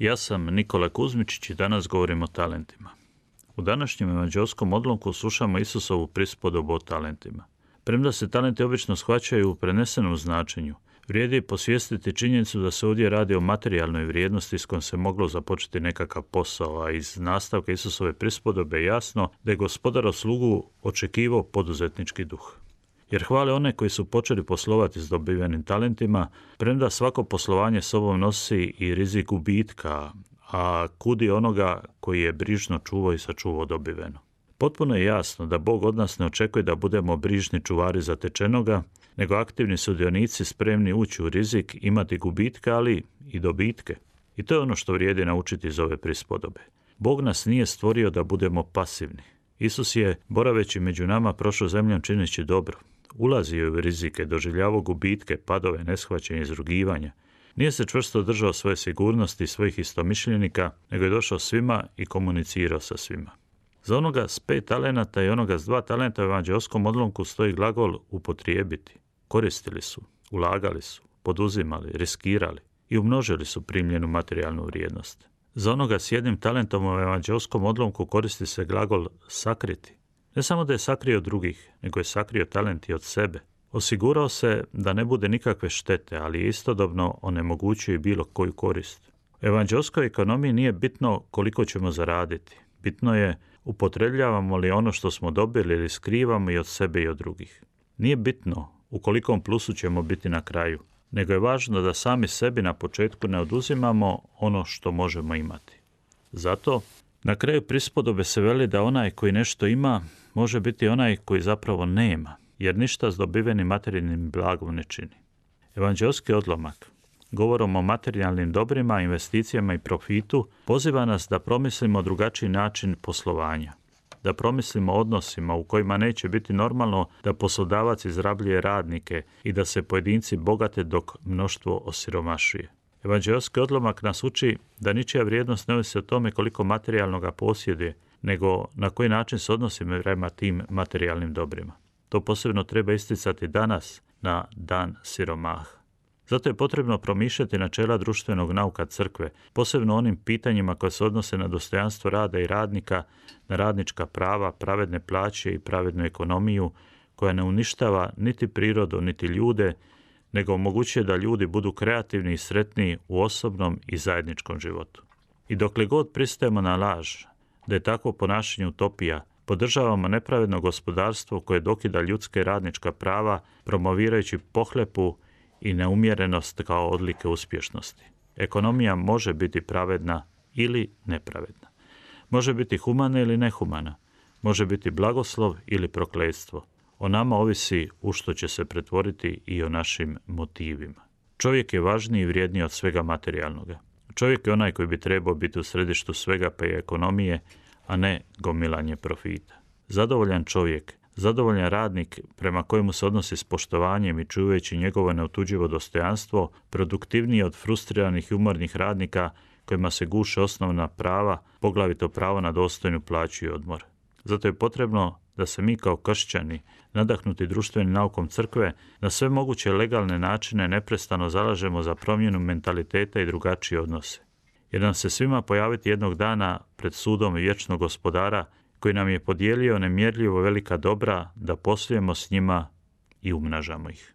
Ja sam Nikola Kuzmičić i danas govorim o talentima. U današnjem evanđelskom odlomku slušamo Isusovu prispodobu o talentima. Premda se talenti obično shvaćaju u prenesenom značenju, vrijedi posvijestiti činjenicu da se ovdje radi o materijalnoj vrijednosti s kojom se moglo započeti nekakav posao, a iz nastavka Isusove prispodobe jasno da je gospodar slugu očekivao poduzetnički duh jer hvale one koji su počeli poslovati s dobivenim talentima, premda svako poslovanje sobom nosi i rizik gubitka, a kudi onoga koji je brižno čuvao i sačuvao dobiveno. Potpuno je jasno da Bog od nas ne očekuje da budemo brižni čuvari zatečenoga, nego aktivni sudionici spremni ući u rizik, imati gubitke, ali i dobitke. I to je ono što vrijedi naučiti iz ove prispodobe. Bog nas nije stvorio da budemo pasivni. Isus je, boraveći među nama, prošao zemljom čineći dobro. Ulazio je u rizike, doživljavao gubitke, padove, neshvaćenje, izrugivanja. Nije se čvrsto držao svoje sigurnosti i svojih istomišljenika, nego je došao svima i komunicirao sa svima. Za onoga s pet talenata i onoga s dva talenta u evanđelskom odlomku stoji glagol upotrijebiti. Koristili su, ulagali su, poduzimali, riskirali i umnožili su primljenu materijalnu vrijednost. Za onoga s jednim talentom u evanđelskom odlomku koristi se glagol sakriti. Ne samo da je sakrio drugih, nego je sakrio talent i od sebe. Osigurao se da ne bude nikakve štete, ali istodobno onemogućio i bilo koju korist. U evanđelskoj ekonomiji nije bitno koliko ćemo zaraditi. Bitno je upotrebljavamo li ono što smo dobili ili skrivamo i od sebe i od drugih. Nije bitno u kolikom plusu ćemo biti na kraju, nego je važno da sami sebi na početku ne oduzimamo ono što možemo imati. Zato na kraju prispodobe se veli da onaj koji nešto ima može biti onaj koji zapravo nema, jer ništa s dobivenim materijalnim blagom ne čini. Evanđelski odlomak, govorom o materijalnim dobrima, investicijama i profitu, poziva nas da promislimo drugačiji način poslovanja, da promislimo odnosima u kojima neće biti normalno da poslodavac izrabljuje radnike i da se pojedinci bogate dok mnoštvo osiromašuje. Evanđelski odlomak nas uči da ničija vrijednost ne ovisi o tome koliko materijalnoga posjeduje, nego na koji način se odnosimo prema tim materijalnim dobrima. To posebno treba isticati danas na dan siromaha. Zato je potrebno promišljati načela društvenog nauka crkve, posebno onim pitanjima koje se odnose na dostojanstvo rada i radnika, na radnička prava, pravedne plaće i pravednu ekonomiju, koja ne uništava niti prirodu, niti ljude, nego omogućuje da ljudi budu kreativni i sretniji u osobnom i zajedničkom životu. I dokle god pristajemo na laž, da je takvo ponašanje utopija, podržavamo nepravedno gospodarstvo koje dokida ljudske radnička prava, promovirajući pohlepu i neumjerenost kao odlike uspješnosti. Ekonomija može biti pravedna ili nepravedna. Može biti humana ili nehumana. Može biti blagoslov ili prokletstvo. O nama ovisi u što će se pretvoriti i o našim motivima. Čovjek je važniji i vrijedniji od svega materijalnoga. Čovjek je onaj koji bi trebao biti u središtu svega pa i ekonomije, a ne gomilanje profita. Zadovoljan čovjek, zadovoljan radnik prema kojemu se odnosi s poštovanjem i čuvajući njegovo neotuđivo dostojanstvo, produktivniji od frustriranih i umornih radnika kojima se guše osnovna prava, poglavito pravo na dostojnu plaću i odmor. Zato je potrebno da se mi kao kršćani, nadahnuti društvenim naukom crkve, na sve moguće legalne načine neprestano zalažemo za promjenu mentaliteta i drugačije odnose. Jer nam se svima pojaviti jednog dana pred sudom vječnog gospodara koji nam je podijelio nemjerljivo velika dobra da poslujemo s njima i umnažamo ih.